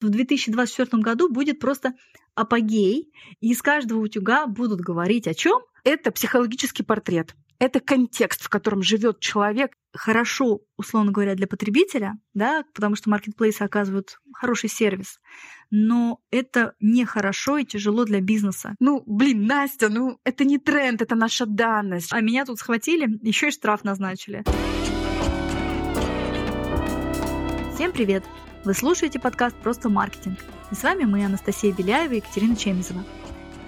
в 2024 году будет просто апогей, и из каждого утюга будут говорить о чем? Это психологический портрет. Это контекст, в котором живет человек. Хорошо, условно говоря, для потребителя, да, потому что маркетплейсы оказывают хороший сервис. Но это нехорошо и тяжело для бизнеса. Ну, блин, Настя, ну это не тренд, это наша данность. А меня тут схватили, еще и штраф назначили. Всем привет! Вы слушаете подкаст «Просто маркетинг». И с вами мы, Анастасия Беляева и Екатерина Чемизова.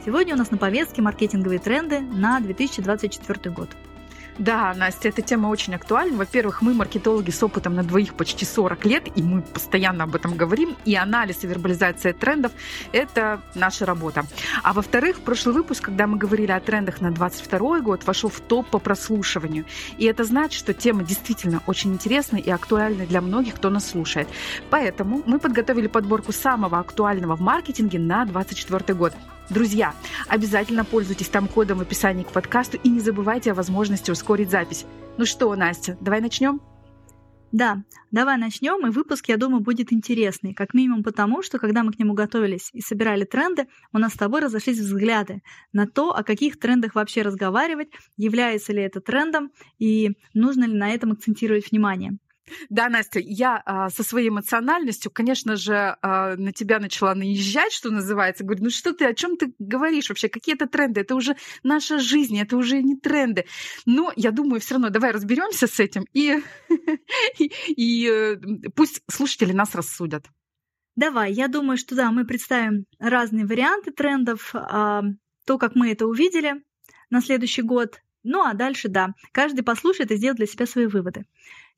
Сегодня у нас на повестке маркетинговые тренды на 2024 год – да, Настя, эта тема очень актуальна. Во-первых, мы маркетологи с опытом на двоих почти 40 лет, и мы постоянно об этом говорим. И анализ и вербализация трендов – это наша работа. А во-вторых, прошлый выпуск, когда мы говорили о трендах на 2022 год, вошел в топ по прослушиванию. И это значит, что тема действительно очень интересна и актуальна для многих, кто нас слушает. Поэтому мы подготовили подборку самого актуального в маркетинге на 2024 год. Друзья, обязательно пользуйтесь там кодом в описании к подкасту и не забывайте о возможности ускорить запись. Ну что, Настя, давай начнем? Да, давай начнем, и выпуск, я думаю, будет интересный, как минимум потому, что когда мы к нему готовились и собирали тренды, у нас с тобой разошлись взгляды на то, о каких трендах вообще разговаривать, является ли это трендом и нужно ли на этом акцентировать внимание. Да, Настя, я а, со своей эмоциональностью, конечно же, а, на тебя начала наезжать, что называется. Говорю, ну что ты, о чем ты говоришь вообще? Какие это тренды? Это уже наша жизнь, это уже не тренды. Но я думаю, все равно давай разберемся с этим и, и, и э, пусть слушатели нас рассудят. Давай, я думаю, что да, мы представим разные варианты трендов, а, то, как мы это увидели на следующий год. Ну а дальше, да, каждый послушает и сделает для себя свои выводы.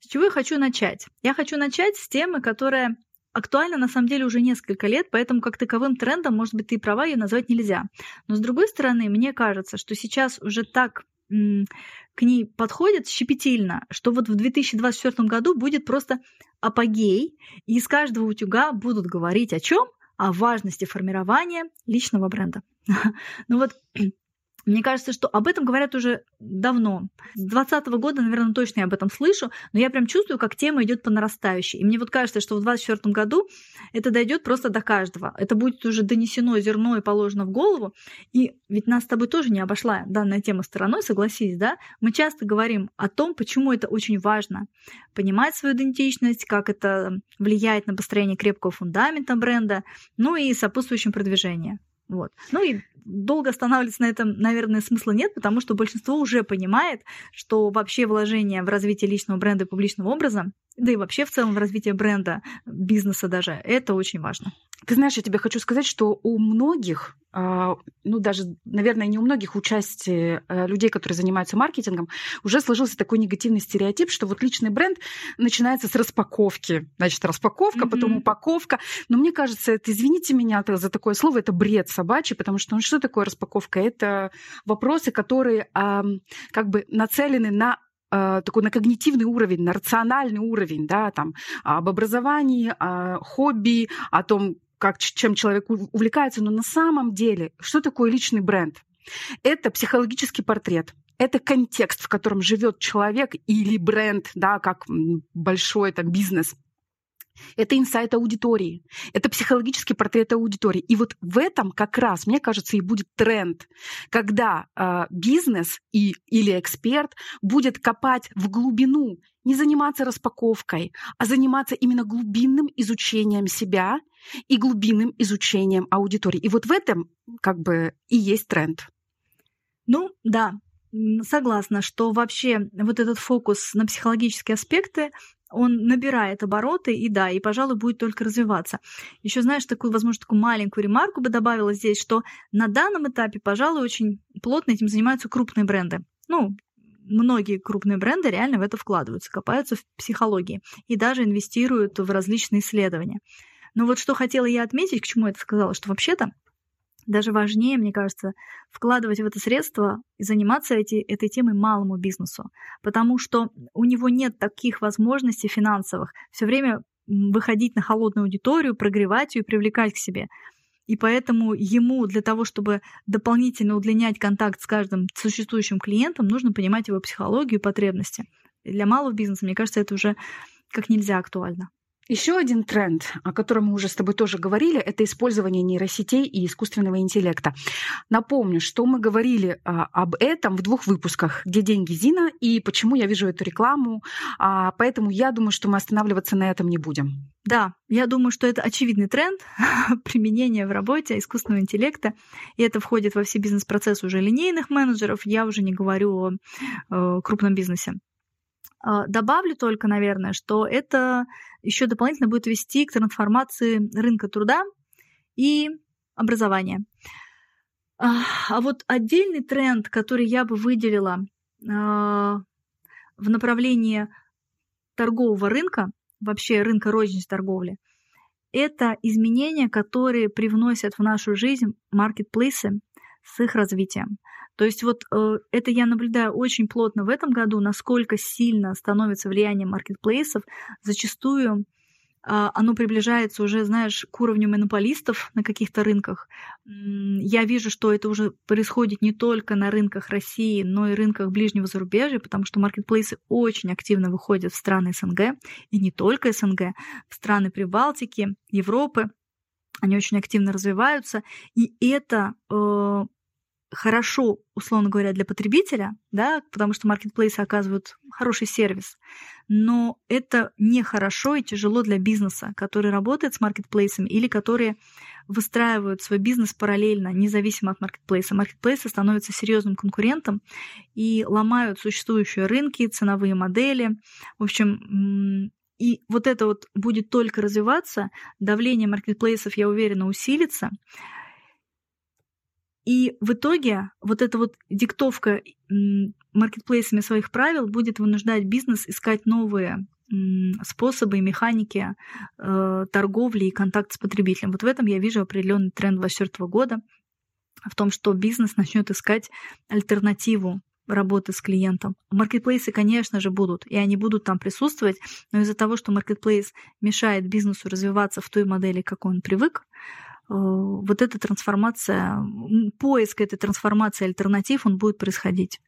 С чего я хочу начать? Я хочу начать с темы, которая актуальна на самом деле уже несколько лет, поэтому как таковым трендом, может быть, ты права, ее назвать нельзя. Но с другой стороны, мне кажется, что сейчас уже так к ней подходит щепетильно, что вот в 2024 году будет просто апогей, и из каждого утюга будут говорить о чем? О важности формирования личного бренда. Ну вот мне кажется, что об этом говорят уже давно. С 2020 года, наверное, точно я об этом слышу, но я прям чувствую, как тема идет по нарастающей. И мне вот кажется, что в 2024 году это дойдет просто до каждого. Это будет уже донесено зерно и положено в голову. И ведь нас с тобой тоже не обошла данная тема стороной, согласись, да? Мы часто говорим о том, почему это очень важно. Понимать свою идентичность, как это влияет на построение крепкого фундамента бренда, ну и сопутствующем продвижении. Вот. Ну и долго останавливаться на этом, наверное, смысла нет, потому что большинство уже понимает, что вообще вложение в развитие личного бренда и публичного образа, да и вообще в целом в развитие бренда, бизнеса даже, это очень важно. Ты знаешь, я тебе хочу сказать, что у многих, а, ну даже, наверное, не у многих участий э, людей, которые занимаются маркетингом, уже сложился такой негативный стереотип, что вот личный бренд начинается с распаковки. Значит, распаковка, mm-hmm. потом упаковка. Но мне кажется, это, извините меня за такое слово, это бред собачий, потому что ну, что такое распаковка? Это вопросы, которые как бы нацелены на а, такой на когнитивный уровень, на рациональный уровень, да, там, об образовании, о хобби, о том, как, чем человек увлекается, но на самом деле, что такое личный бренд? Это психологический портрет, это контекст, в котором живет человек или бренд, да, как большой там бизнес. Это инсайт аудитории, это психологический портрет аудитории. И вот в этом как раз, мне кажется, и будет тренд, когда э, бизнес и, или эксперт будет копать в глубину, не заниматься распаковкой, а заниматься именно глубинным изучением себя и глубинным изучением аудитории. И вот в этом как бы и есть тренд. Ну да, согласна, что вообще вот этот фокус на психологические аспекты, он набирает обороты, и да, и, пожалуй, будет только развиваться. Еще, знаешь, такую, возможно, такую маленькую ремарку бы добавила здесь, что на данном этапе, пожалуй, очень плотно этим занимаются крупные бренды. Ну, многие крупные бренды реально в это вкладываются, копаются в психологии и даже инвестируют в различные исследования. Но вот что хотела я отметить, к чему я это сказала, что вообще-то даже важнее, мне кажется, вкладывать в это средство и заниматься эти, этой темой малому бизнесу, потому что у него нет таких возможностей финансовых все время выходить на холодную аудиторию, прогревать ее и привлекать к себе. И поэтому ему для того, чтобы дополнительно удлинять контакт с каждым существующим клиентом, нужно понимать его психологию и потребности. И для малого бизнеса, мне кажется, это уже как нельзя актуально. Еще один тренд, о котором мы уже с тобой тоже говорили, это использование нейросетей и искусственного интеллекта. Напомню, что мы говорили а, об этом в двух выпусках «Где деньги Зина» и «Почему я вижу эту рекламу». А, поэтому я думаю, что мы останавливаться на этом не будем. Да, я думаю, что это очевидный тренд применения в работе искусственного интеллекта, и это входит во все бизнес-процессы уже линейных менеджеров, я уже не говорю о э, крупном бизнесе. А, добавлю только, наверное, что это еще дополнительно будет вести к трансформации рынка труда и образования. А, вот отдельный тренд, который я бы выделила а, в направлении торгового рынка, вообще рынка розничной торговли, это изменения, которые привносят в нашу жизнь маркетплейсы с их развитием. То есть вот э, это я наблюдаю очень плотно в этом году, насколько сильно становится влияние маркетплейсов. Зачастую а, оно приближается уже, знаешь, к уровню монополистов на каких-то рынках. Я вижу, что это уже происходит не только на рынках России, но и рынках ближнего зарубежья, потому что маркетплейсы очень активно выходят в страны СНГ, и не только СНГ, в страны Прибалтики, Европы. Они очень активно развиваются, и это э, хорошо, условно говоря, для потребителя, да, потому что маркетплейсы оказывают хороший сервис, но это нехорошо и тяжело для бизнеса, который работает с маркетплейсами или которые выстраивают свой бизнес параллельно, независимо от маркетплейса. Маркетплейсы становятся серьезным конкурентом и ломают существующие рынки, ценовые модели. В общем, и вот это вот будет только развиваться, давление маркетплейсов, я уверена, усилится. И в итоге вот эта вот диктовка маркетплейсами своих правил будет вынуждать бизнес искать новые способы и механики э, торговли и контакта с потребителем. Вот в этом я вижу определенный тренд 2024 года, в том, что бизнес начнет искать альтернативу работы с клиентом. Маркетплейсы, конечно же, будут, и они будут там присутствовать, но из-за того, что маркетплейс мешает бизнесу развиваться в той модели, как он привык, вот эта трансформация, поиск этой трансформации альтернатив, он будет происходить.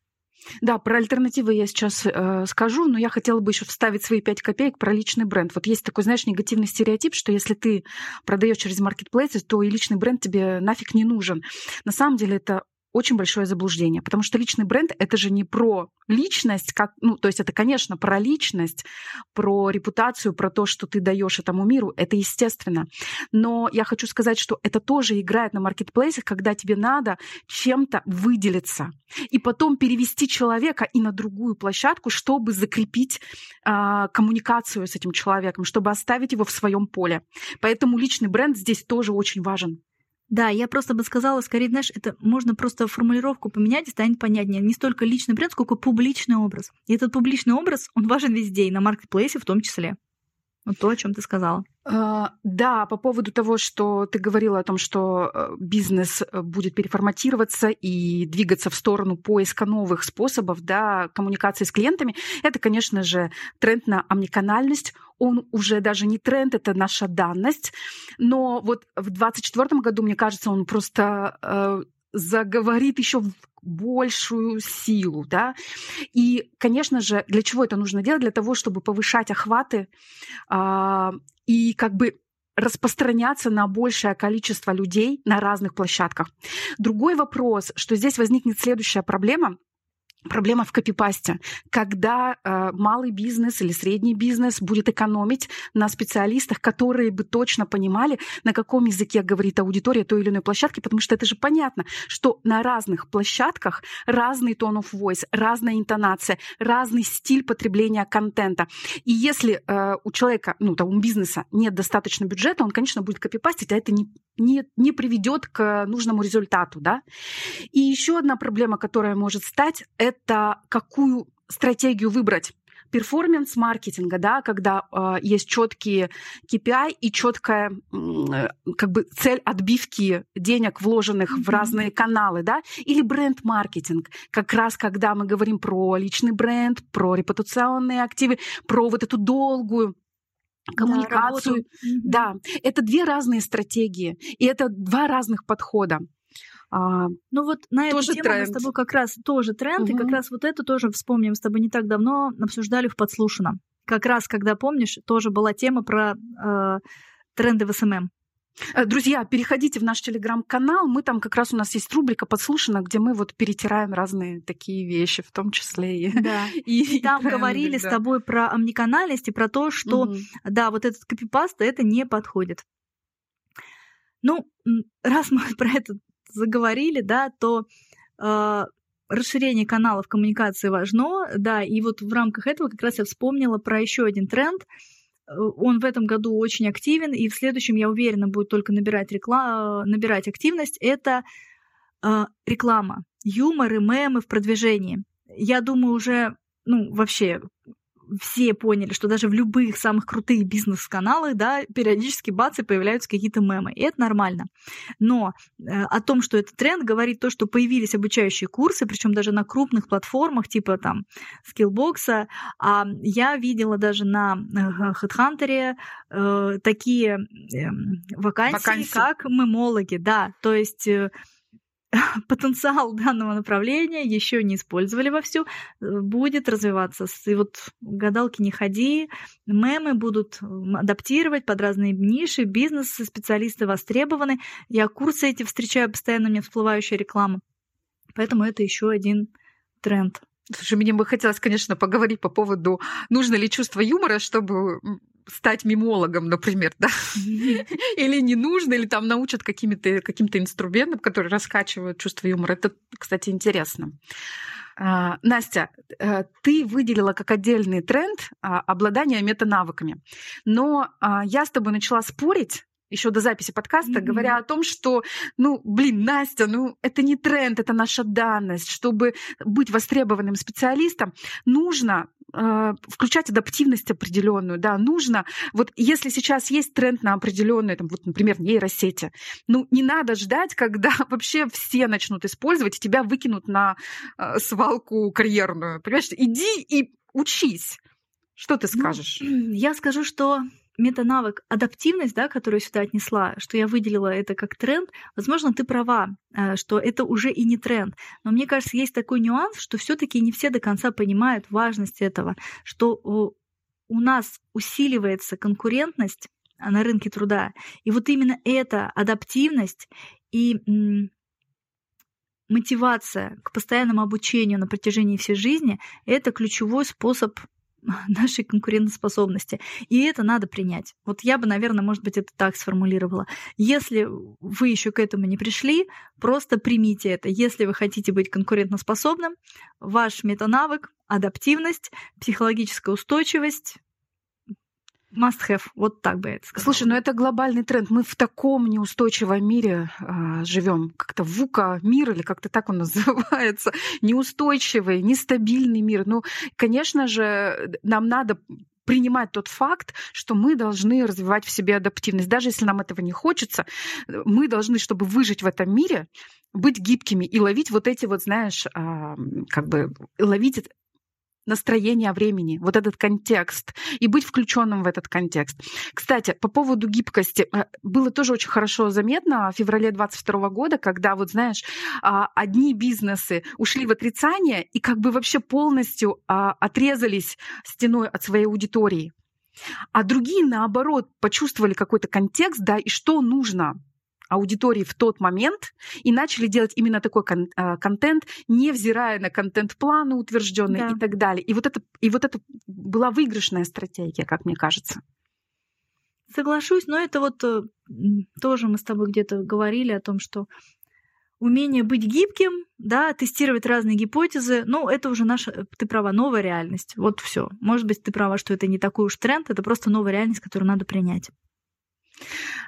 Да, про альтернативы я сейчас э, скажу, но я хотела бы еще вставить свои пять копеек про личный бренд. Вот есть такой, знаешь, негативный стереотип, что если ты продаешь через маркетплейсы, то и личный бренд тебе нафиг не нужен. На самом деле это очень большое заблуждение, потому что личный бренд — это же не про личность, как, ну, то есть это, конечно, про личность, про репутацию, про то, что ты даешь этому миру, это естественно. Но я хочу сказать, что это тоже играет на маркетплейсах, когда тебе надо чем-то выделиться и потом перевести человека и на другую площадку, чтобы закрепить э, коммуникацию с этим человеком, чтобы оставить его в своем поле. Поэтому личный бренд здесь тоже очень важен. Да, я просто бы сказала, скорее, знаешь, это можно просто формулировку поменять и станет понятнее. Не столько личный бренд, сколько публичный образ. И этот публичный образ, он важен везде, и на маркетплейсе в том числе. Вот то, о чем ты сказала. А, да, по поводу того, что ты говорила о том, что э, бизнес э, будет переформатироваться и двигаться в сторону поиска новых способов да, коммуникации с клиентами, это, конечно же, тренд на омниканальность. Он уже даже не тренд, это наша данность. Но вот в 2024 году, мне кажется, он просто э, заговорит еще большую силу, да. И, конечно же, для чего это нужно делать? Для того, чтобы повышать охваты э, и как бы распространяться на большее количество людей на разных площадках. Другой вопрос, что здесь возникнет следующая проблема, Проблема в копипасте. Когда э, малый бизнес или средний бизнес будет экономить на специалистах, которые бы точно понимали, на каком языке говорит аудитория той или иной площадки, потому что это же понятно, что на разных площадках разный тон of voice, разная интонация, разный стиль потребления контента. И если э, у человека, ну, там, у бизнеса нет достаточно бюджета, он, конечно, будет копипастить, а это не, не, не приведет к нужному результату. Да? И еще одна проблема, которая может стать, это какую стратегию выбрать перформанс маркетинга, да, когда э, есть четкие KPI и четкая э, как бы цель отбивки денег, вложенных mm-hmm. в разные каналы, да, или бренд-маркетинг, как раз когда мы говорим про личный бренд, про репутационные активы, про вот эту долгую коммуникацию. Да, да, это две разные стратегии, и это два разных подхода. А, ну вот на эту тему тренд. мы с тобой как раз тоже тренд, угу. и как раз вот это тоже вспомним с тобой не так давно обсуждали в подслушано. как раз, когда помнишь, тоже была тема про э, тренды в SMM. Э, друзья, переходите в наш телеграм-канал. Мы там как раз у нас есть рубрика подслушана, где мы вот перетираем разные такие вещи, в том числе и. Да. И, и там говорили да. с тобой про омниканальность и про то, что угу. да, вот этот копипаст это не подходит. Ну, раз мы про это заговорили, да, то э, расширение каналов коммуникации важно, да, и вот в рамках этого как раз я вспомнила про еще один тренд. Э, он в этом году очень активен, и в следующем, я уверена, будет только набирать, реклам... набирать активность. Это э, реклама, юмор и мемы в продвижении. Я думаю, уже ну, вообще все поняли, что даже в любых самых крутых бизнес-каналах, да, периодически бац, и появляются какие-то мемы. И это нормально. Но э, о том, что это тренд, говорит то, что появились обучающие курсы, причем даже на крупных платформах, типа там Skillbox. А я видела даже на э, HeadHunter э, такие э, вакансии, вакансии, как мемологи, да. То есть э, потенциал данного направления еще не использовали вовсю, э, будет развиваться. И вот гадалки не ходи, мемы будут адаптировать под разные ниши, бизнес, специалисты востребованы. Я курсы эти встречаю постоянно, мне всплывающая реклама. Поэтому это еще один тренд. Слушай, мне бы хотелось, конечно, поговорить по поводу, нужно ли чувство юмора, чтобы стать мимологом, например, да? Или не нужно, или там научат каким-то инструментам, которые раскачивают чувство юмора. Это, кстати, интересно. А, Настя, э, ты выделила как отдельный тренд а, обладание метанавыками. Но а, я с тобой начала спорить, еще до записи подкаста, mm-hmm. говоря о том, что, ну, блин, Настя, ну, это не тренд, это наша данность. Чтобы быть востребованным специалистом, нужно э, включать адаптивность определенную, да, нужно, вот если сейчас есть тренд на определенные, там, вот, например, нейросети, ну, не надо ждать, когда вообще все начнут использовать, и тебя выкинут на э, свалку карьерную, понимаешь, иди и учись. Что ты ну, скажешь? Ну, я скажу, что метанавык адаптивность, да, которую сюда отнесла, что я выделила это как тренд, возможно, ты права, э, что это уже и не тренд. Но мне кажется, есть такой нюанс, что все-таки не все до конца понимают важность этого, что у нас усиливается конкурентность а, на рынке труда. И вот именно эта адаптивность и мотивация к постоянному обучению на протяжении всей жизни – это ключевой способ нашей конкурентоспособности. И это надо принять. Вот я бы, наверное, может быть, это так сформулировала. Если вы еще к этому не пришли, просто примите это. Если вы хотите быть конкурентоспособным, ваш метанавык, адаптивность, психологическая устойчивость, must have, вот так бы я это сказала. Слушай, ну это глобальный тренд. Мы в таком неустойчивом мире э, живем, как-то ВУКа мир или как-то так он называется, неустойчивый, нестабильный мир. Ну, конечно же, нам надо принимать тот факт, что мы должны развивать в себе адаптивность. Даже если нам этого не хочется, мы должны, чтобы выжить в этом мире, быть гибкими и ловить вот эти вот, знаешь, а, как бы ловить настроение времени, вот этот контекст, и быть включенным в этот контекст. Кстати, по поводу гибкости, э, было тоже очень хорошо заметно в феврале 2022 года, когда, вот знаешь, а, одни бизнесы ушли в отрицание и как бы вообще полностью а, отрезались стеной от своей аудитории. А другие, наоборот, почувствовали какой-то контекст, да, и что нужно аудитории в тот момент и начали делать именно такой кон- а, контент, невзирая на контент-планы утвержденные да. и так далее. И вот, это, и вот это была выигрышная стратегия, как мне кажется. Соглашусь, но это вот э, тоже мы с тобой где-то говорили о том, что умение быть гибким, да, тестировать разные гипотезы, ну, это уже наша, ты права, новая реальность. Вот все. Может быть, ты права, что это не такой уж тренд, это просто новая реальность, которую надо принять.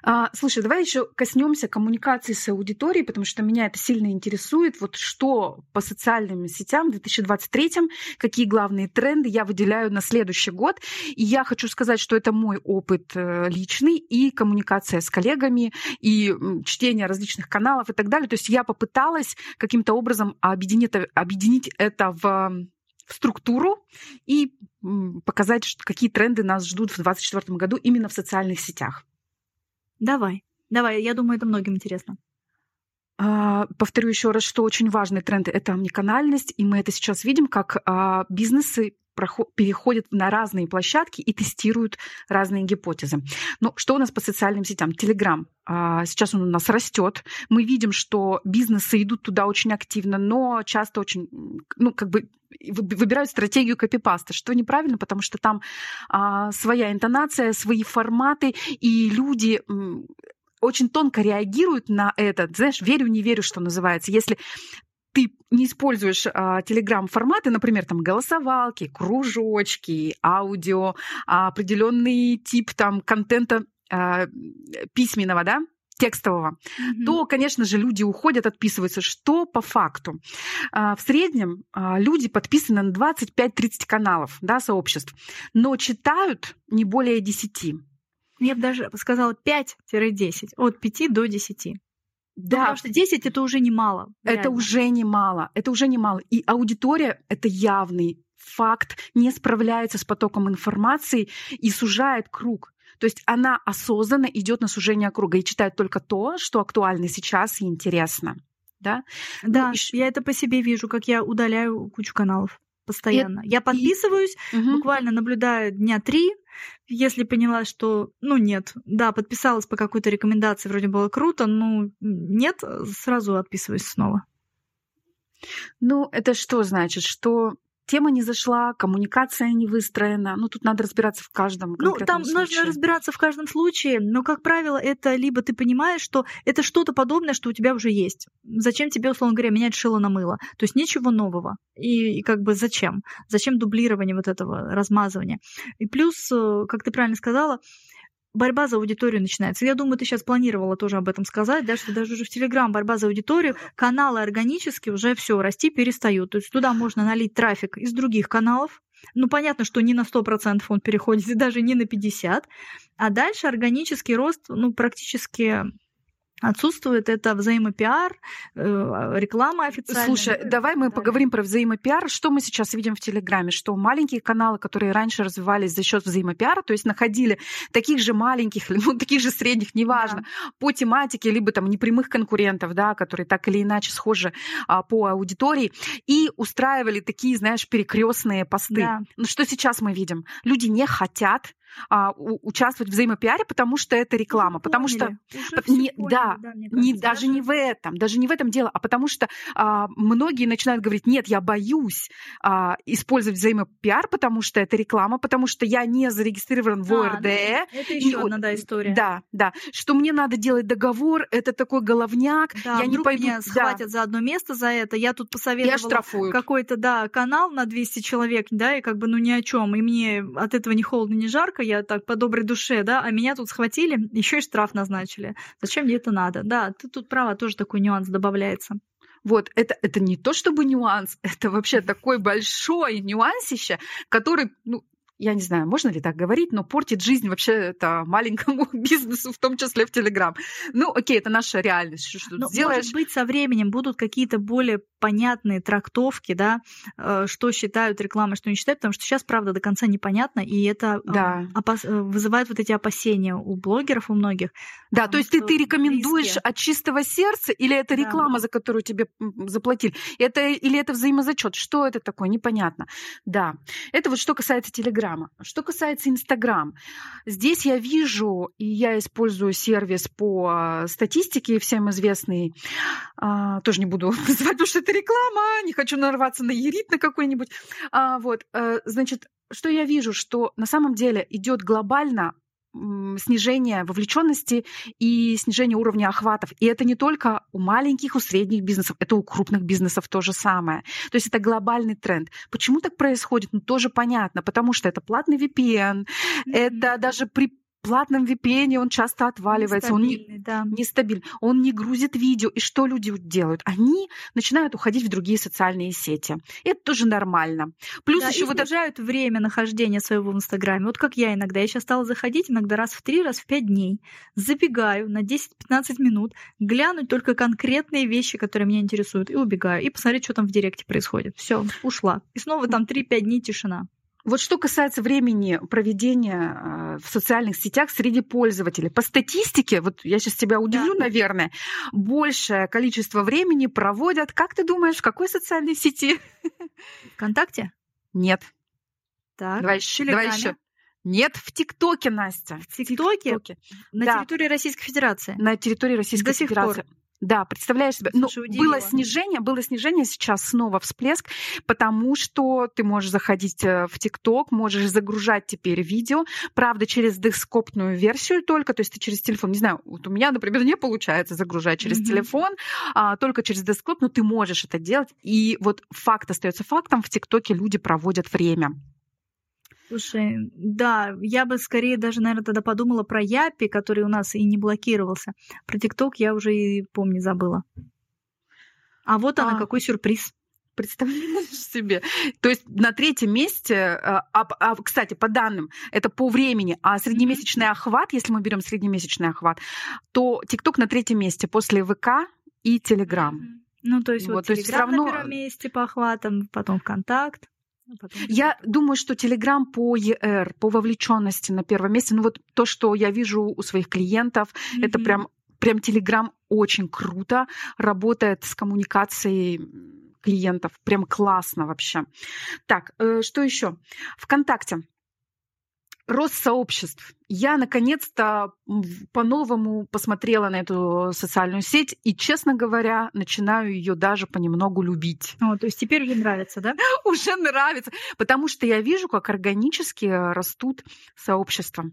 А, слушай, давай еще коснемся коммуникации с аудиторией, потому что меня это сильно интересует. Вот что по социальным сетям в 2023, какие главные тренды я выделяю на следующий год. И я хочу сказать, что это мой опыт э, личный и коммуникация с коллегами, и чтение различных каналов и так далее. То есть я попыталась каким-то образом объединить, объединить это в в структуру и показать, какие тренды нас ждут в 2024 году именно в социальных сетях. Давай, давай, я думаю, это многим интересно. А, повторю еще раз, что очень важный тренд – это омниканальность, и мы это сейчас видим, как а, бизнесы переходят на разные площадки и тестируют разные гипотезы. Ну, что у нас по социальным сетям? Телеграм. Сейчас он у нас растет. Мы видим, что бизнесы идут туда очень активно, но часто очень, ну, как бы выбирают стратегию копипаста, что неправильно, потому что там а, своя интонация, свои форматы, и люди очень тонко реагируют на это. Знаешь, верю, не верю, что называется. Если ты не используешь а, телеграм-форматы, например, там голосовалки, кружочки, аудио, а, определенный тип там контента а, письменного, да, текстового, mm-hmm. то, конечно же, люди уходят, отписываются. Что по факту? А, в среднем а, люди подписаны на 25-30 каналов, да, сообществ, но читают не более 10. Я бы даже сказала 5-10, от 5 до 10. Да. Потому что 10 это уже немало. Реально. Это уже немало. Это уже немало. И аудитория это явный факт, не справляется с потоком информации и сужает круг. То есть она осознанно идет на сужение круга и читает только то, что актуально сейчас и интересно. Да, да ну, и... я это по себе вижу, как я удаляю кучу каналов постоянно. И... Я подписываюсь, и... буквально наблюдаю дня три, если поняла, что, ну, нет, да, подписалась по какой-то рекомендации, вроде было круто, ну, нет, сразу отписываюсь снова. Ну, это что значит? Что тема не зашла, коммуникация не выстроена. Ну, тут надо разбираться в каждом Ну, там случае. нужно разбираться в каждом случае, но, как правило, это либо ты понимаешь, что это что-то подобное, что у тебя уже есть. Зачем тебе, условно говоря, менять шило на мыло? То есть ничего нового. И, и как бы зачем? Зачем дублирование вот этого, размазывания? И плюс, э, как ты правильно сказала, борьба за аудиторию начинается. Я думаю, ты сейчас планировала тоже об этом сказать, да, что даже уже в Телеграм борьба за аудиторию, каналы органически уже все расти перестают. То есть туда можно налить трафик из других каналов, ну, понятно, что не на 100% он переходит, и даже не на 50%, а дальше органический рост, ну, практически Отсутствует это взаимопиар, э, реклама официальная. Слушай, давай мы поговорим про взаимопиар. Что мы сейчас видим в Телеграме? Что маленькие каналы, которые раньше развивались за счет взаимопиара, то есть находили таких же маленьких, ну, таких же средних, неважно, да. по тематике, либо там непрямых конкурентов, да, которые так или иначе схожи а, по аудитории, и устраивали такие, знаешь, перекрестные посты. Да. Ну, что сейчас мы видим? Люди не хотят а, у, участвовать в взаимопиаре, потому что это реклама, потому что не, поняли, да, да не, даже не в этом, даже не в этом дело, а потому что а, многие начинают говорить, нет, я боюсь а, использовать взаимопиар, потому что это реклама, потому что я не зарегистрирован в ОРД. А, это еще и, одна да, история. Да, да, что мне надо делать договор, это такой головняк, да, я не пойду. Меня схватят да. за одно место за это, я тут посоветовала какой-то, да, канал на 200 человек, да, и как бы, ну ни о чем, и мне от этого не холодно, не жарко, только я так по доброй душе, да, а меня тут схватили, еще и штраф назначили. Зачем мне это надо? Да, ты тут права, тоже такой нюанс добавляется. Вот, это, это не то чтобы нюанс, это вообще такой большой нюансище, который, ну, я не знаю, можно ли так говорить, но портит жизнь вообще это маленькому бизнесу, в том числе в Телеграм. Ну, окей, это наша реальность. Что но, сделаешь? Может быть, со временем будут какие-то более понятные трактовки, да, э, что считают рекламой, что не считают, потому что сейчас, правда, до конца непонятно, и это э, да. опас... Э, вызывает вот эти опасения у блогеров, у многих. Да, то есть ты, ты рекомендуешь риски. от чистого сердца, или это реклама, да. за которую тебе заплатили, это, или это взаимозачет? Что это такое? Непонятно. Да, это вот что касается Телеграма. Что касается Инстаграм, здесь я вижу, и я использую сервис по статистике, всем известный, а, тоже не буду называть, потому что это реклама, не хочу нарваться на ерит на какой-нибудь. А, вот, а, значит, что я вижу, что на самом деле идет глобально снижение вовлеченности и снижение уровня охватов. И это не только у маленьких, у средних бизнесов, это у крупных бизнесов то же самое. То есть это глобальный тренд. Почему так происходит? Ну, тоже понятно, потому что это платный VPN, mm-hmm. это даже при платном VPN он часто отваливается, он не, да. нестабильный, он не грузит видео. И что люди делают? Они начинают уходить в другие социальные сети. И это тоже нормально. Плюс да, еще вот снижают время нахождения своего в Инстаграме. Вот как я иногда. Я сейчас стала заходить иногда раз в три, раз в пять дней. Забегаю на 10-15 минут, глянуть только конкретные вещи, которые меня интересуют, и убегаю. И посмотреть, что там в директе происходит. Все, ушла. И снова там 3-5 дней тишина. Вот что касается времени проведения э, в социальных сетях среди пользователей. По статистике, вот я сейчас тебя удивлю, да. наверное, большее количество времени проводят, как ты думаешь, в какой социальной сети? ВКонтакте? Нет. Так, Давай еще, давай еще. Нет, в ТикТоке, Настя. В ТикТоке? На Да. территории Российской Федерации. На территории Российской До сих Федерации. Да, представляешь себе. Ну, было снижение, было снижение, сейчас снова всплеск, потому что ты можешь заходить э, в ТикТок, можешь загружать теперь видео, правда, через дескоптную версию только, то есть ты через телефон, не знаю, вот у меня, например, не получается загружать через Мгм. телефон, а, только через дескоп, но ты можешь это делать. И вот факт остается фактом, в ТикТоке люди проводят время. Слушай, да, я бы скорее даже, наверное, тогда подумала про Япи, который у нас и не блокировался. Про ТикТок я уже и помню забыла. А вот она, А. какой сюрприз. Представляешь себе? То есть на третьем месте, а, а, кстати, по данным, это по времени, а среднемесячный охват, если мы берем среднемесячный охват, то ТикТок на третьем месте после ВК и Телеграм. Ну, то есть вот, Вот, Телеграм равно- на первом месте по охватам, потом ВКонтакт. Потом Я думаю, что Телеграм по ЕР, по вовлеченности на первом месте, ну вот то, что я вижу у своих клиентов, это Мгм. прям, прям Телеграм очень круто работает с коммуникацией клиентов. Прям классно вообще. Так, э, что еще? ВКонтакте. Рост сообществ. Я наконец-то по-новому посмотрела на эту социальную сеть и, честно говоря, начинаю ее даже понемногу любить О, то есть теперь уже нравится, да? уже нравится, потому что я вижу, как органически растут сообщества. Ну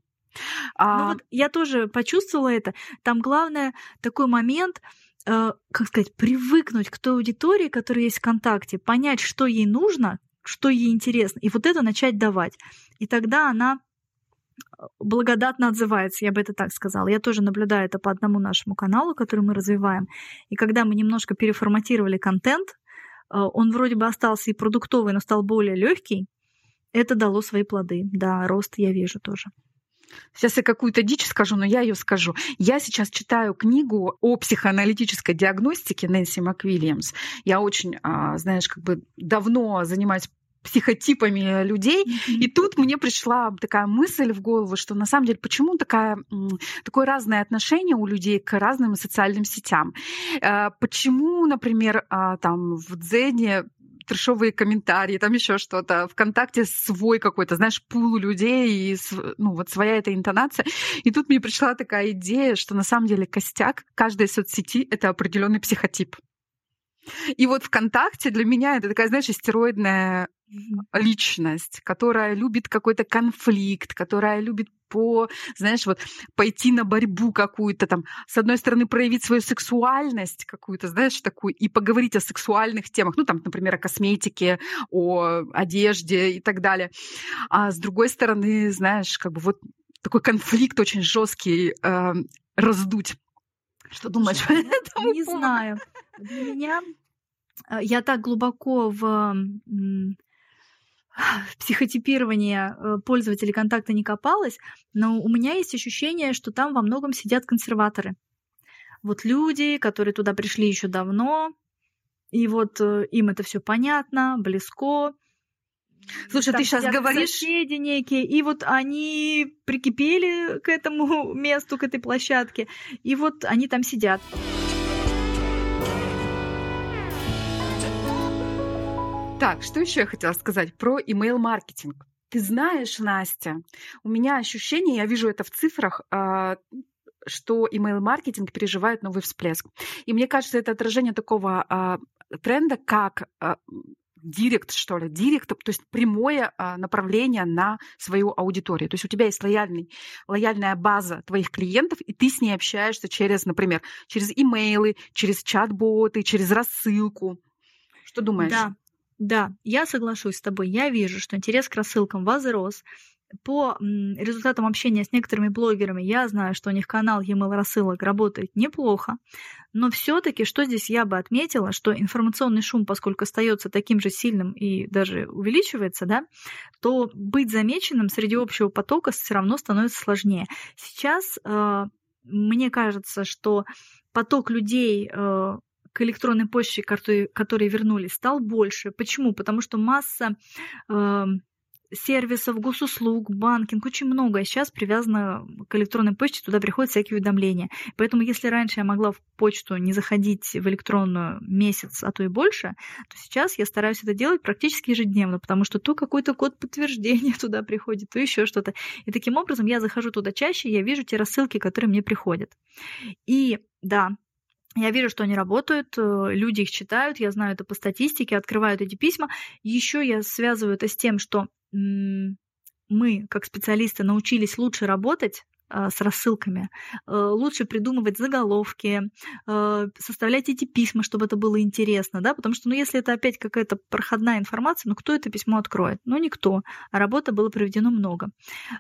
А, вот я тоже почувствовала это. Там главное такой момент, э, как сказать, привыкнуть к той аудитории, которая есть ВКонтакте, понять, что ей нужно, что ей интересно, и вот это начать давать. И тогда она э, благодатно отзывается, я бы это так сказала. Я тоже наблюдаю это по одному нашему каналу, который мы развиваем. И когда мы немножко переформатировали контент, э, он вроде бы остался и продуктовый, но стал более легкий. Это дало свои плоды. Да, рост я вижу тоже. Сейчас я какую-то дичь скажу, но я ее скажу. Я сейчас читаю книгу о психоаналитической диагностике Нэнси МакВильямс. Я очень, а, знаешь, как бы давно занимаюсь психотипами людей, И тут мне пришла такая мысль в голову, что на самом деле почему такая, такое разное отношение у людей к разным социальным сетям. Э, Почему, например, а, там в Дзене трешовые комментарии, там еще что-то, ВКонтакте свой какой-то, знаешь, пул людей, и, ну, вот своя эта интонация. И тут мне пришла такая идея, что на самом деле костяк каждой соцсети — это определенный психотип. И вот ВКонтакте для меня это такая, знаешь, истероидная Мгм. Личность, которая любит какой-то конфликт, которая любит по, знаешь, вот пойти на борьбу какую-то там, с одной стороны, проявить свою сексуальность какую-то, знаешь, такую, и поговорить о сексуальных темах, ну, там, например, о косметике, о одежде и так далее. А с другой стороны, знаешь, как бы вот такой конфликт очень жесткий э, раздуть. Что думаешь по этому Не поводу? знаю. Для меня э, я так глубоко в в психотипирование э, пользователей контакта не копалась, но у меня есть ощущение, что там во многом сидят консерваторы. Вот люди, которые туда пришли еще давно, и вот э, им это все понятно, близко. Слушай, Там ты сейчас говоришь... соседи некие, и вот они прикипели к этому месту, к этой площадке, и вот они там сидят. Так, что еще я хотела сказать про email-маркетинг? Ты знаешь, Настя, у меня ощущение, я вижу это в цифрах, а, что email-маркетинг переживает новый всплеск. И мне кажется, это отражение такого а, тренда, как а, директ, что ли, директ, то есть прямое направление на свою аудиторию. То есть у тебя есть лояльный, лояльная база твоих клиентов, и ты с ней общаешься через, например, через имейлы, через чат-боты, через рассылку. Что думаешь? Да, да, я соглашусь с тобой. Я вижу, что интерес к рассылкам возрос. По результатам общения с некоторыми блогерами я знаю, что у них канал e-mail рассылок работает неплохо. Но все-таки, что здесь я бы отметила, что информационный шум, поскольку остается таким же сильным и даже увеличивается, да, то быть замеченным среди общего потока все равно становится сложнее. Сейчас э, мне кажется, что поток людей э, к электронной почте, которые, вернулись, стал больше. Почему? Потому что масса э, сервисов, госуслуг, банкинг, очень многое сейчас привязано к электронной почте, туда приходят всякие уведомления. Поэтому если раньше я могла в почту не заходить в электронную месяц, а то и больше, то сейчас я стараюсь это делать практически ежедневно, потому что то какой-то код подтверждения туда приходит, то еще что-то. И таким образом я захожу туда чаще, я вижу те рассылки, которые мне приходят. И да, я вижу, что они работают, э, люди их читают, я знаю это по статистике, открывают эти письма. Еще я связываю это с тем, что мы, как специалисты, научились лучше работать а, с рассылками, э, лучше придумывать заголовки, э, составлять эти письма, чтобы это было интересно, да, потому что, ну, если это опять какая-то проходная информация, ну, кто это письмо откроет? Ну, никто, а работы было проведено много.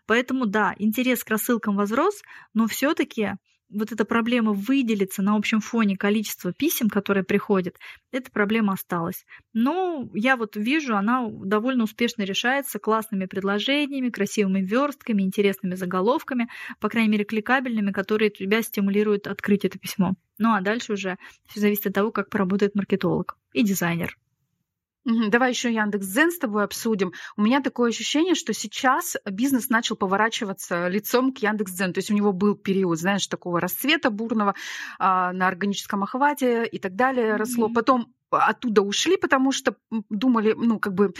Поэтому, да, интерес к рассылкам возрос, но все таки вот эта проблема выделиться на общем фоне количества писем, которые приходят, эта проблема осталась. Но я вот вижу, она довольно успешно решается классными предложениями, красивыми верстками, интересными заголовками, по крайней мере, кликабельными, которые тебя стимулируют открыть это письмо. Ну а дальше уже все зависит от того, как поработает маркетолог и дизайнер. Давай еще Яндекс Дзен с тобой обсудим. У меня такое ощущение, что сейчас бизнес начал поворачиваться лицом к Яндекс Дзен. То есть у него был период, знаешь, такого расцвета бурного а, на органическом охвате и так далее mm-hmm. росло. Потом оттуда ушли, потому что думали, ну, как бы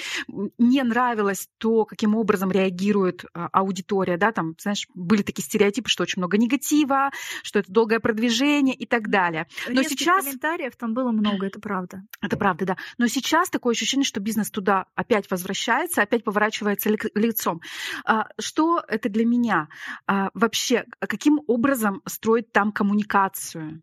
не нравилось то, каким образом реагирует а, аудитория, да, там, знаешь, были такие стереотипы, что очень много негатива, что это долгое продвижение и так далее. Но Резких сейчас... комментариев там было много, это правда. Это правда, да. Но сейчас такое ощущение, что бизнес туда опять возвращается, опять поворачивается лицом. А, что это для меня? А, вообще, каким образом строить там коммуникацию?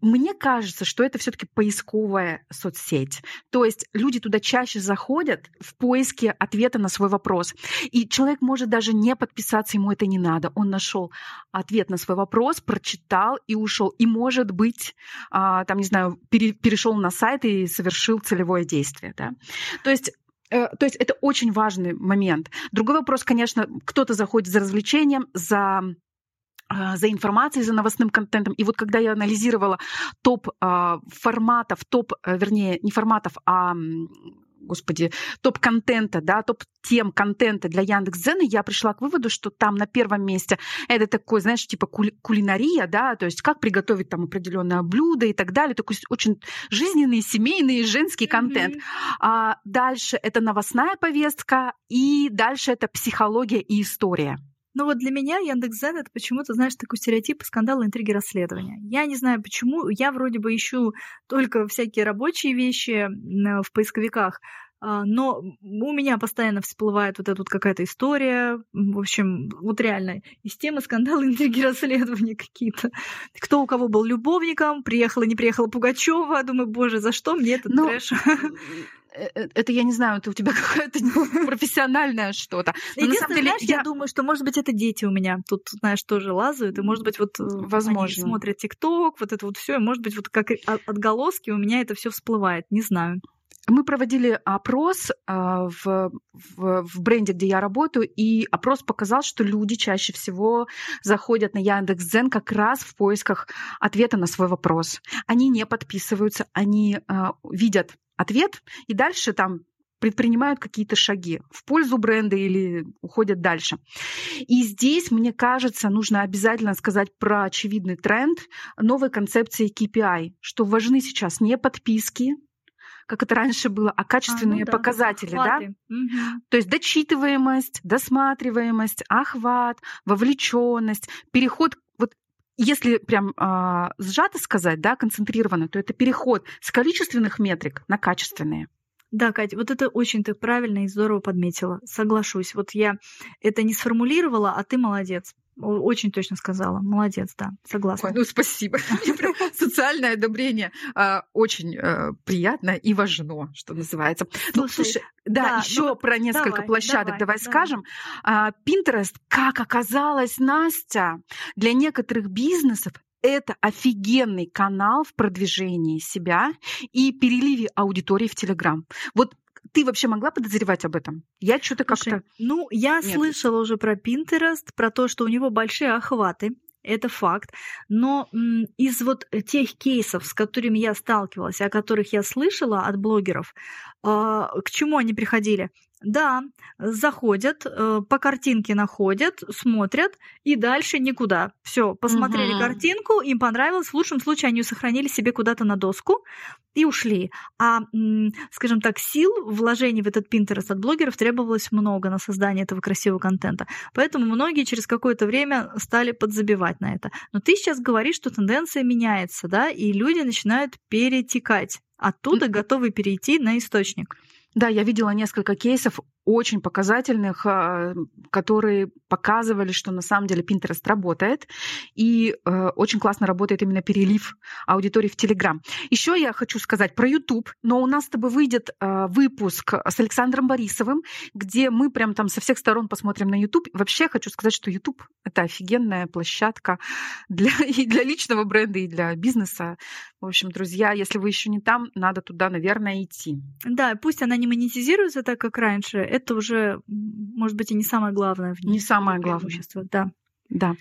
Мне кажется, что это все-таки поисковая соцсеть. То есть люди туда чаще заходят в поиске ответа на свой вопрос. И человек может даже не подписаться, ему это не надо. Он нашел ответ на свой вопрос, прочитал и ушел. И, может быть, а, там, не знаю, перешел на сайт и совершил целевое действие. Да? То есть э, то есть это очень важный момент. Другой вопрос, конечно, кто-то заходит за развлечением, за за информацией, за новостным контентом. И вот когда я анализировала топ а, форматов, топ, э, вернее, не форматов, а господи, топ-контента, да, топ-тем контента для Яндекс.Дзена, я пришла к выводу, что там на первом месте это такой, знаешь, типа кулинария, да, то есть как приготовить там определенное блюдо и так далее, такой очень жизненный, семейный, женский контент. Mm-hmm. А дальше это новостная повестка, и дальше это психология и история. Ну вот для меня Яндекс.Зен это почему-то, знаешь, такой стереотип скандала, интриги, расследования. Я не знаю почему, я вроде бы ищу только всякие рабочие вещи в поисковиках, а, но у меня постоянно всплывает вот эта вот какая-то история, в общем, вот реально, из темы скандала, интриги, расследования какие-то. Кто у кого был любовником, приехала, не приехала Пугачева, думаю, боже, за что мне этот ну, трэш? Э, э, это я не знаю, это у тебя какое-то профессиональное что-то. Но самом деле, знаешь, я... я думаю, что, может быть, это дети у меня тут, знаешь, тоже лазают, и, может быть, вот э, Возможно. они смотрят ТикТок, вот это вот все, и, может быть, вот как отголоски у меня это все всплывает, не знаю. Мы проводили опрос в, в, в бренде, где я работаю, и опрос показал, что люди чаще всего заходят на Яндекс.Дзен как раз в поисках ответа на свой вопрос. Они не подписываются, они видят ответ, и дальше там предпринимают какие-то шаги в пользу бренда или уходят дальше. И здесь, мне кажется, нужно обязательно сказать про очевидный тренд новой концепции KPI, что важны сейчас не подписки, как это раньше было, а качественные а, ну да, показатели, да? Угу. То есть дочитываемость, досматриваемость, охват, вовлеченность, переход вот если прям э, сжато сказать, да, концентрированно, то это переход с количественных метрик на качественные. Да, Катя, вот это очень ты правильно и здорово подметила. Соглашусь. Вот я это не сформулировала, а ты молодец. Очень точно сказала. Молодец, да, согласна. Ой, ну спасибо. Социальное одобрение а, очень э, приятно и важно, что называется. Ну, слушай, да, еще про несколько площадок давай, скажем. А, Pinterest, как оказалось, Настя, для некоторых бизнесов это офигенный канал в продвижении себя и переливе аудитории в Телеграм. Вот ты вообще могла подозревать об этом? Я что-то как-то... Ну, я Нет. слышала уже про Pinterest, про то, что у него большие охваты. это факт. Но из вот тех кейсов, с которыми я сталкивалась, о которых я слышала от блогеров, а, к чему они приходили? Да, заходят, э, по картинке находят, смотрят и дальше никуда. Все, посмотрели угу. картинку, им понравилось. В лучшем случае они сохранили себе куда-то на доску и ушли. А, скажем так, сил вложений в этот Pinterest от блогеров требовалось много на создание этого красивого контента. Поэтому многие через какое-то время стали подзабивать на это. Но ты сейчас говоришь, что тенденция меняется, да, и люди начинают перетекать оттуда готовы перейти на источник. Да, я видела несколько кейсов очень показательных, а, которые показывали, что на самом деле Pinterest работает, и э, очень классно работает именно перелив аудитории в Telegram. Еще я хочу сказать про YouTube, но у нас с тобой выйдет э, выпуск с Александром Борисовым, где мы прям там со всех сторон посмотрим на YouTube. Вообще хочу сказать, что YouTube — это офигенная площадка для, и для личного бренда, и для бизнеса. В общем, друзья, если вы еще не там, надо туда, наверное, идти. Да, пусть она не монетизируется так, как раньше, это уже, может быть, и не самое главное в ней. Не самое главное. Да. Да.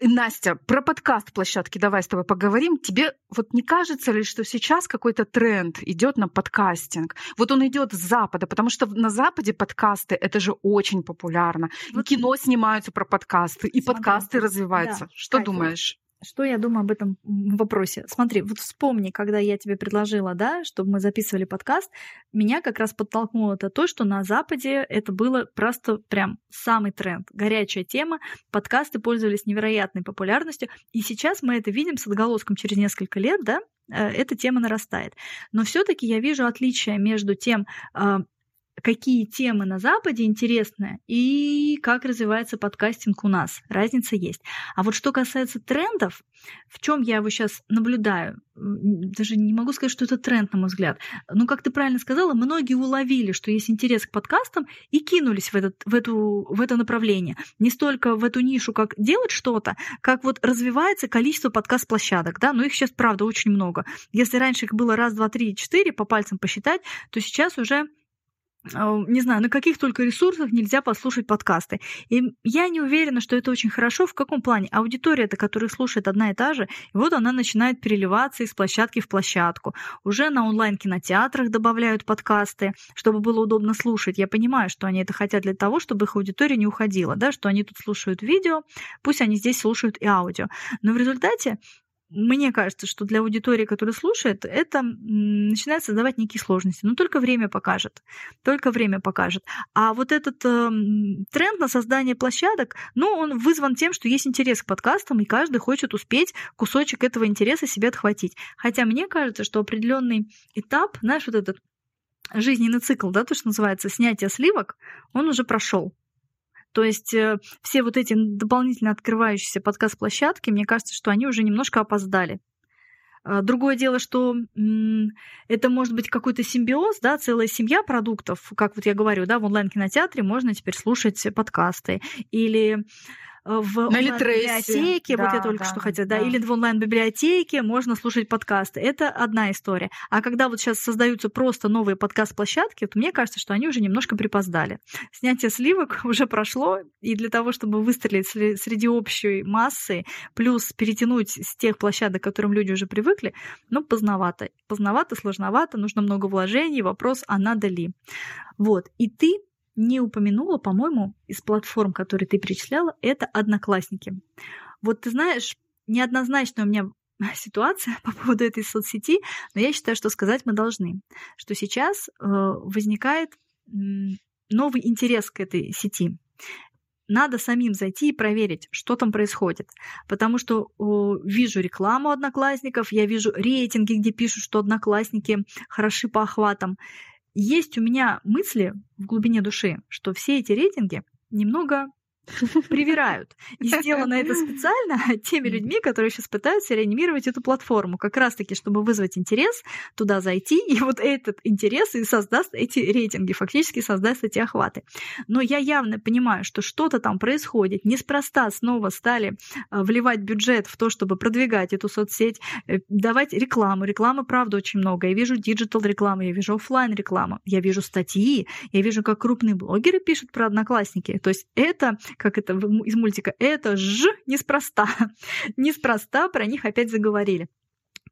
Настя, про подкаст площадки давай с тобой поговорим. Тебе вот не кажется ли, что сейчас какой-то тренд идет на подкастинг? Вот он идет с Запада, потому что на Западе подкасты это же очень популярно. Вот. кино снимаются про подкасты, и Смотри, подкасты развиваются. Да, что кайф. думаешь? Что я думаю об этом вопросе? Смотри, вот вспомни, когда я тебе предложила, да, чтобы мы записывали подкаст, меня как раз подтолкнуло это то, что на Западе это было просто прям самый тренд, горячая тема, подкасты пользовались невероятной популярностью, и сейчас мы это видим с отголоском через несколько лет, да, э, эта тема нарастает. Но все-таки я вижу отличие между тем, а, какие темы на Западе интересны и как развивается подкастинг у нас. Разница есть. А вот что касается трендов, в чем я его сейчас наблюдаю, даже не могу сказать, что это тренд, на мой взгляд. Но, как ты правильно сказала, многие уловили, что есть интерес к подкастам и кинулись в, этот, в, эту, в это направление. Не столько в эту нишу, как делать что-то, как вот развивается количество подкаст-площадок. Да? Но их сейчас, правда, очень много. Если раньше их было раз, два, три, четыре, по пальцам посчитать, то сейчас уже не знаю, на каких только ресурсах нельзя послушать подкасты. И я не уверена, что это очень хорошо. В каком плане? Аудитория-то, которая слушает одна и та же, и вот она начинает переливаться из площадки в площадку. Уже на онлайн-кинотеатрах добавляют подкасты, чтобы было удобно слушать. Я понимаю, что они это хотят для того, чтобы их аудитория не уходила, да, что они тут слушают видео, пусть они здесь слушают и аудио. Но в результате мне кажется, что для аудитории, которая слушает, это начинает создавать некие сложности. Но только время покажет. Только время покажет. А вот этот э, тренд на создание площадок, ну, он вызван тем, что есть интерес к подкастам, и каждый хочет успеть кусочек этого интереса себе отхватить. Хотя мне кажется, что определенный этап, знаешь, вот этот жизненный цикл, да, то, что называется снятие сливок, он уже прошел. То есть э, все вот эти дополнительно открывающиеся подкаст-площадки, мне кажется, что они уже немножко опоздали. А, другое дело, что это может быть какой-то симбиоз, да, целая семья продуктов, как вот я говорю, да, в онлайн-кинотеатре можно теперь слушать подкасты. Или в онлайн-библиотеке, да, вот я только да, что хотела, да, да, или в онлайн-библиотеке можно слушать подкасты. Это одна история. А когда вот сейчас создаются просто новые подкаст-площадки, то мне кажется, что они уже немножко припоздали. Снятие сливок уже прошло, и для того, чтобы выстрелить среди общей массы, плюс перетянуть с тех площадок, к которым люди уже привыкли, ну, поздновато. Поздновато, сложновато, нужно много вложений, вопрос, а надо ли. Вот. И ты не упомянула, по-моему, из платформ, которые ты перечисляла, это одноклассники. Вот ты знаешь, неоднозначная у меня ситуация по поводу этой соцсети, но я считаю, что сказать мы должны, что сейчас э, возникает новый интерес к этой сети. Надо самим зайти и проверить, что там происходит. Потому что о, вижу рекламу одноклассников, я вижу рейтинги, где пишут, что одноклассники хороши по охватам есть у меня мысли в глубине души, что все эти рейтинги немного привирают. И сделано это специально теми людьми, которые сейчас пытаются реанимировать эту платформу, как раз-таки, чтобы вызвать интерес, туда зайти, и вот этот интерес и создаст эти рейтинги, фактически создаст эти охваты. Но я явно понимаю, что что-то там происходит. Неспроста снова стали а, вливать бюджет в то, чтобы продвигать эту соцсеть, э, давать рекламу. Рекламы, правда, очень много. Я вижу digital рекламу, я вижу офлайн рекламу, я вижу статьи, я вижу, как крупные блогеры пишут про одноклассники. То есть это как это из мультика, это ж неспроста. неспроста про них опять заговорили.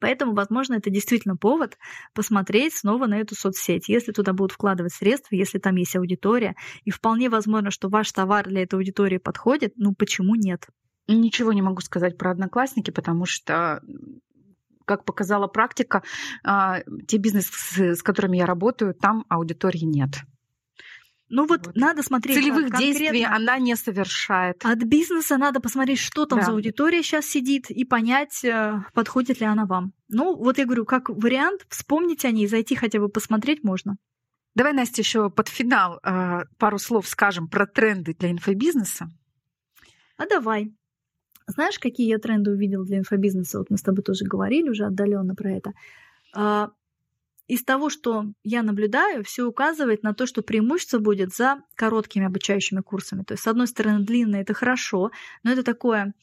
Поэтому, возможно, это действительно повод посмотреть снова на эту соцсеть. Если туда будут вкладывать средства, если там есть аудитория, и вполне возможно, что ваш товар для этой аудитории подходит, ну почему нет? Ничего не могу сказать про одноклассники, потому что как показала практика, а, те бизнесы, с которыми я работаю, там аудитории нет. Ну вот, вот. надо смотреть. Целевых действий она не совершает. От бизнеса надо посмотреть, что там да. за аудитория сейчас сидит, и понять, э, подходит ли она вам. Ну, вот я говорю, как вариант, вспомнить о ней, зайти хотя бы посмотреть можно. Давай, Настя, еще под финал э, пару слов скажем про тренды для инфобизнеса. А давай. Знаешь, какие я тренды увидела для инфобизнеса? Вот мы с тобой тоже говорили уже отдаленно про это. Из того, что я наблюдаю, все указывает на то, что преимущество будет за короткими обучающими курсами. То есть, с одной стороны, длинные это хорошо, но это такое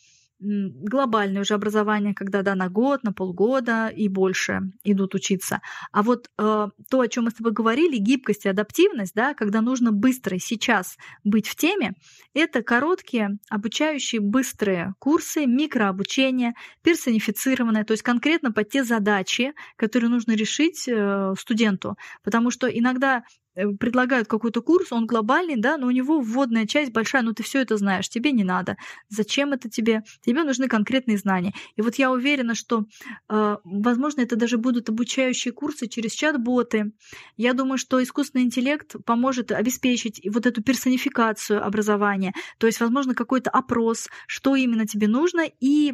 глобальное уже образование, когда да, на год, на полгода и больше идут учиться. А вот э, то, о чем мы с тобой говорили, гибкость и адаптивность, да, когда нужно быстро сейчас быть в теме, это короткие, обучающие быстрые курсы, микрообучение, персонифицированное, то есть конкретно под те задачи, которые нужно решить э, студенту. Потому что иногда предлагают какой-то курс, он глобальный, да, но у него вводная часть большая, но ты все это знаешь, тебе не надо. Зачем это тебе? Тебе нужны конкретные знания. И вот я уверена, что, э, возможно, это даже будут обучающие курсы через чат-боты. Я думаю, что искусственный интеллект поможет обеспечить вот эту персонификацию образования. То есть, возможно, какой-то опрос, что именно тебе нужно, и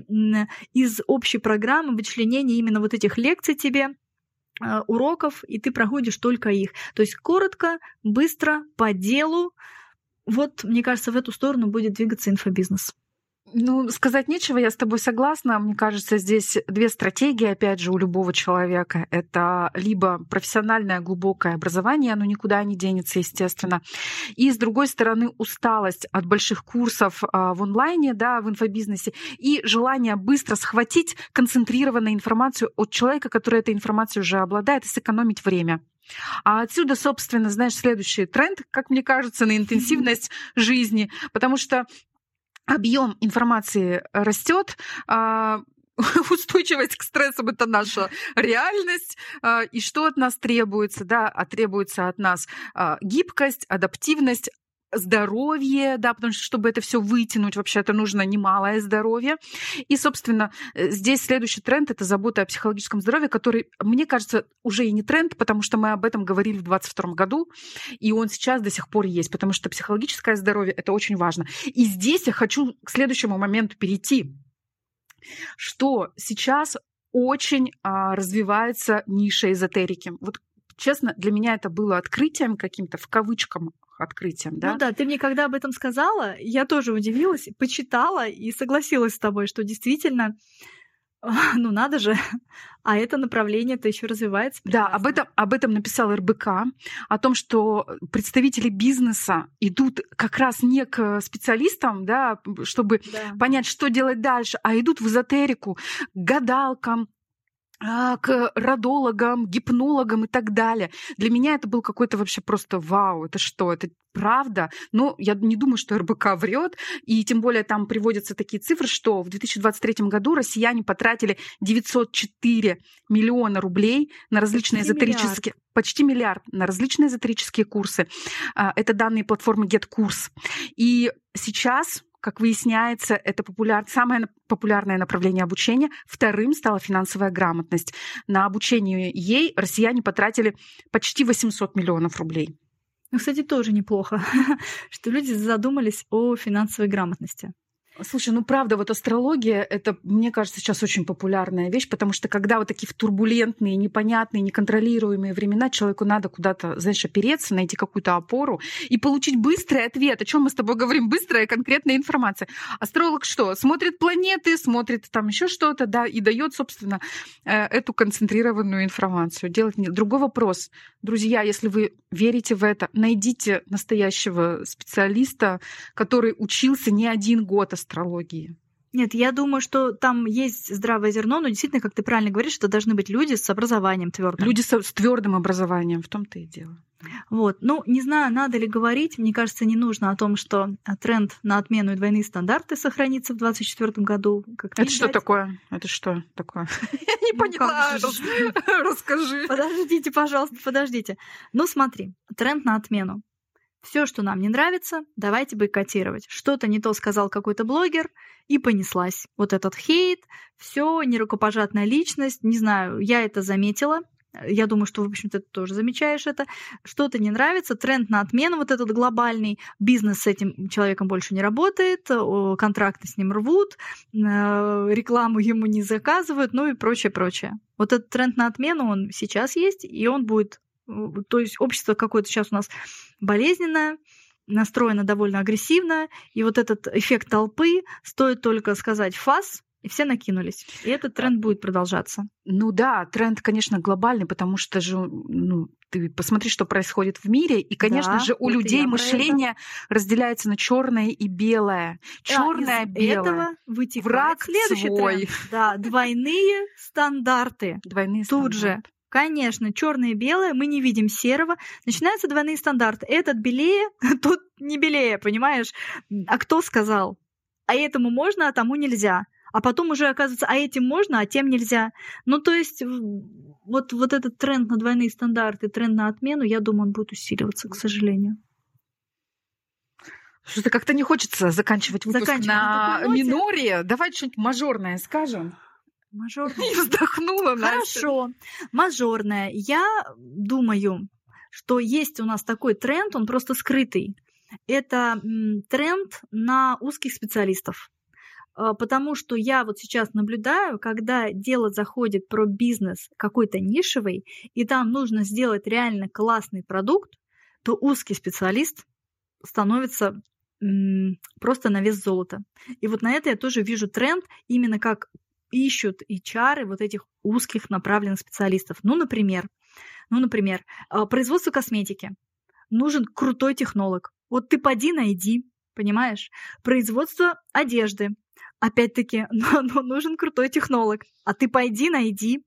из общей программы вычленения именно вот этих лекций тебе Э, уроков, и ты проходишь только их. То есть коротко, быстро, по делу. Вот, мне кажется, в эту сторону будет двигаться инфобизнес. Ну, сказать нечего, я с тобой согласна. Мне кажется, здесь две стратегии, опять же, у любого человека. Это либо профессиональное глубокое образование, оно никуда не денется, естественно. И, с другой стороны, усталость от больших курсов а, в онлайне, да, в инфобизнесе, и желание быстро схватить концентрированную информацию от человека, который этой информацией уже обладает, и сэкономить время. А отсюда, собственно, знаешь, следующий тренд, как мне кажется, на интенсивность жизни, потому что объем информации растет, а, устойчивость к стрессам это наша реальность. А, и что от нас требуется? Да, а требуется от нас а, гибкость, адаптивность, здоровье, да, потому что чтобы это все вытянуть, вообще это нужно немалое здоровье. И, собственно, э, здесь следующий тренд — это забота о психологическом здоровье, который, мне кажется, уже и не тренд, потому что мы об этом говорили в 2022 году, и он сейчас до сих пор есть, потому что психологическое здоровье — это очень важно. И здесь я хочу к следующему моменту перейти, что сейчас очень а, развивается ниша эзотерики. Вот честно, для меня это было открытием каким-то в кавычках открытием, да? Ну да, ты мне когда об этом сказала, я тоже удивилась, почитала и согласилась с тобой, что действительно ну надо же, а это направление-то еще развивается. Прекрасно. Да, об этом, об этом написал РБК, о том, что представители бизнеса идут как раз не к специалистам, да, чтобы да. понять, что делать дальше, а идут в эзотерику, к гадалкам, к родологам, гипнологам и так далее. Для меня это был какой-то вообще просто вау, это что, это правда? Но я не думаю, что РБК врет, и тем более там приводятся такие цифры, что в 2023 году россияне потратили 904 миллиона рублей на различные почти эзотерические... Миллиард. Почти миллиард на различные эзотерические курсы. А, это данные платформы GetCourse. И сейчас как выясняется, это популяр... самое популярное направление обучения. Вторым стала финансовая грамотность. На обучение ей россияне потратили почти 800 миллионов рублей. Ну, кстати, тоже неплохо, что люди задумались о финансовой грамотности. Слушай, ну правда, вот астрология это, мне кажется, сейчас очень популярная вещь, потому что когда вот такие турбулентные, непонятные, неконтролируемые времена, человеку надо куда-то, знаешь, опереться, найти какую-то опору и получить быстрый ответ. О чем мы с тобой говорим? Быстрая конкретная информация. Астролог что? Смотрит планеты, смотрит там еще что-то, да, и дает, собственно, э, эту концентрированную информацию. Делать нет. Другой вопрос. Друзья, если вы верите в это, найдите настоящего специалиста, который учился не один год астрологии. Нет, я думаю, что там есть здравое зерно, но действительно, как ты правильно говоришь, что должны быть люди с образованием твердым. Люди с, с твердым образованием, в том-то и дело. Вот. Ну, не знаю, надо ли говорить. Мне кажется, не нужно о том, что тренд на отмену и двойные стандарты сохранится в 2024 году. Как Это что такое? Это что такое? Я не ну, поняла. Расскажи. Подождите, пожалуйста, подождите. Ну, смотри, тренд на отмену. Все, что нам не нравится, давайте бойкотировать. Что-то не то сказал какой-то блогер, и понеслась. Вот этот хейт, все, нерукопожатная личность, не знаю, я это заметила, я думаю, что, в общем-то, ты тоже замечаешь это. Что-то не нравится, тренд на отмену вот этот глобальный, бизнес с этим человеком больше не работает, контракты с ним рвут, э, рекламу ему не заказывают, ну и прочее, прочее. Вот этот тренд на отмену, он сейчас есть, и он будет... То есть общество какое-то сейчас у нас болезненное, настроено довольно агрессивно, и вот этот эффект толпы, стоит только сказать «фас», и все накинулись. И этот тренд будет продолжаться. Ну да, тренд, конечно, глобальный, потому что же, ну, ты посмотри, что происходит в мире, и, конечно да, же, у людей мышление разделяется на черное и белое. Черное, да, белое. Этого вытекает Враг следующий свой. тренд. Да, двойные стандарты. Двойные Тут стандарты. же Конечно, черное и белое, мы не видим серого. Начинаются двойные стандарты. Этот белее, тут не белее, понимаешь? А кто сказал? А этому можно, а тому нельзя а потом уже оказывается, а этим можно, а тем нельзя. Ну, то есть вот, вот этот тренд на двойные стандарты, тренд на отмену, я думаю, он будет усиливаться, к сожалению. Что-то как-то не хочется заканчивать выпуск заканчивать на, на миноре. Давай что-нибудь мажорное скажем. Мажорное. И вздохнула Настя. Хорошо. Мажорное. Я думаю, что есть у нас такой тренд, он просто скрытый. Это тренд на узких специалистов. А, потому что я вот сейчас наблюдаю, когда дело заходит про бизнес какой-то нишевый, и там нужно сделать реально классный продукт, то узкий специалист становится просто на вес золота. И вот на это я тоже вижу тренд, именно как ищут HR вот этих узких направленных специалистов. Ну, например, ну, например, а, производство косметики. Нужен крутой технолог. Вот ты поди найди, понимаешь? Производство одежды опять-таки, но, но нужен крутой технолог. А ты пойди, найди.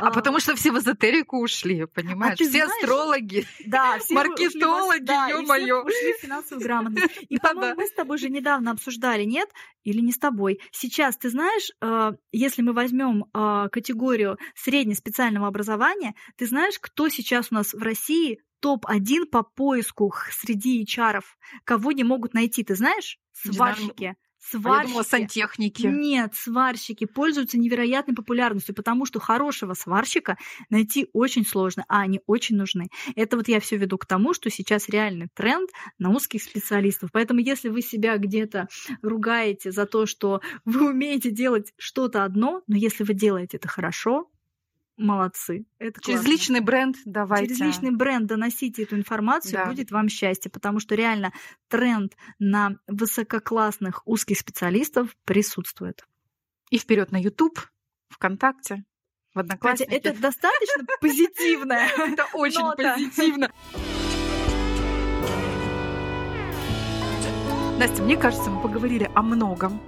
А, а потому что все в эзотерику ушли, понимаешь? А все знаешь, астрологи, да, все маркетологи, да, ё-моё. ушли в финансовую грамотность. И, по-моему, мы с тобой же недавно обсуждали, нет? Или не с тобой. Сейчас, ты знаешь, э, если мы возьмем э, категорию среднеспециального образования, ты знаешь, кто сейчас у нас в России топ-1 по поиску среди HR, кого не могут найти, ты знаешь? Сварщики. Сварщики. А я думала, сантехники. Нет, сварщики пользуются невероятной популярностью, потому что хорошего сварщика найти очень сложно, а они очень нужны. Это вот я все веду к тому, что сейчас реальный тренд на узких специалистов. Поэтому если вы себя где-то ругаете за то, что вы умеете делать что-то одно, но если вы делаете это хорошо, молодцы. Это Через классно. личный бренд давайте. Через личный бренд доносите эту информацию, да. будет вам счастье, потому что реально тренд на высококлассных узких специалистов присутствует. И вперед на YouTube, ВКонтакте, в Однокласснике. это достаточно позитивно. Это очень позитивно. Настя, мне кажется, мы поговорили о многом.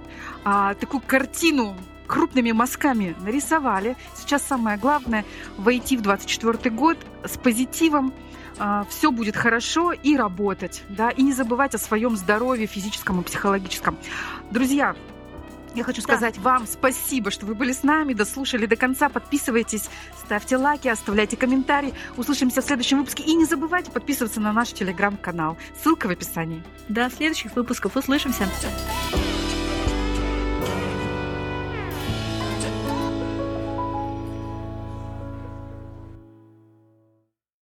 А, такую картину крупными мазками нарисовали. Сейчас самое главное войти в 24 год с позитивом, а, все будет хорошо и работать, да, и не забывать о своем здоровье физическом и психологическом. Друзья, я хочу сказать да. вам спасибо, что вы были с нами, дослушали до конца. Подписывайтесь, ставьте лайки, оставляйте комментарии. Услышимся в следующем выпуске. И не забывайте подписываться на наш телеграм-канал. Ссылка в описании. До следующих выпусков. Услышимся.